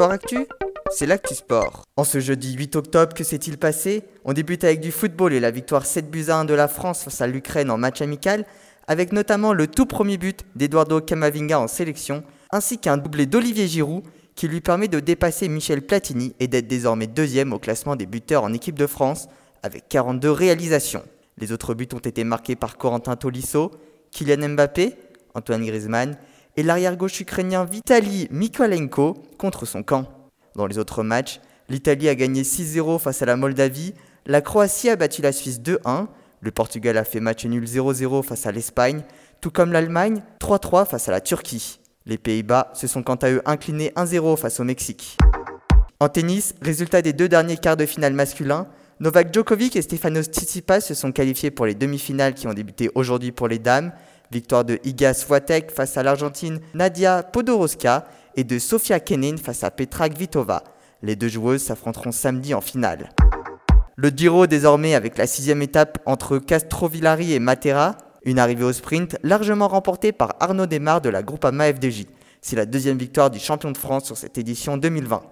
Sport Actu, c'est l'actu sport. En ce jeudi 8 octobre, que s'est-il passé? On débute avec du football et la victoire 7 buts à 1 de la France face à l'Ukraine en match amical, avec notamment le tout premier but d'Eduardo Camavinga en sélection, ainsi qu'un doublé d'Olivier Giroud qui lui permet de dépasser Michel Platini et d'être désormais deuxième au classement des buteurs en équipe de France avec 42 réalisations. Les autres buts ont été marqués par Corentin Tolisso, Kylian Mbappé, Antoine Griezmann et l'arrière-gauche ukrainien Vitaly Mikolenko contre son camp. Dans les autres matchs, l'Italie a gagné 6-0 face à la Moldavie, la Croatie a battu la Suisse 2-1, le Portugal a fait match nul 0-0 face à l'Espagne, tout comme l'Allemagne 3-3 face à la Turquie. Les Pays-Bas se sont quant à eux inclinés 1-0 face au Mexique. En tennis, résultat des deux derniers quarts de finale masculins, Novak Djokovic et Stefanos Tsitsipas se sont qualifiés pour les demi-finales qui ont débuté aujourd'hui pour les dames. Victoire de Iga Swiatek face à l'Argentine Nadia Podoroska et de Sofia Kenin face à Petra Kvitova. Les deux joueuses s'affronteront samedi en finale. Le Giro désormais avec la sixième étape entre Castrovillari et Matera, une arrivée au sprint largement remportée par Arnaud Desmar de la Groupama FDJ. C'est la deuxième victoire du champion de France sur cette édition 2020.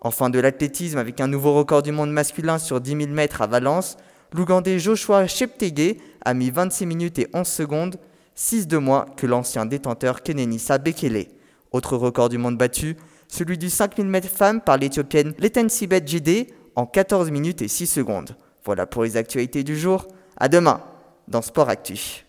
Enfin de l'athlétisme avec un nouveau record du monde masculin sur 10 000 mètres à Valence, l'Ougandais Joshua Cheptegei a mis 26 minutes et 11 secondes, 6 de moins que l'ancien détenteur Kenenisa Bekele. Autre record du monde battu, celui du 5000 mètres femmes par l'éthiopienne Letensibet Jide en 14 minutes et 6 secondes. Voilà pour les actualités du jour. À demain dans Sport Actu.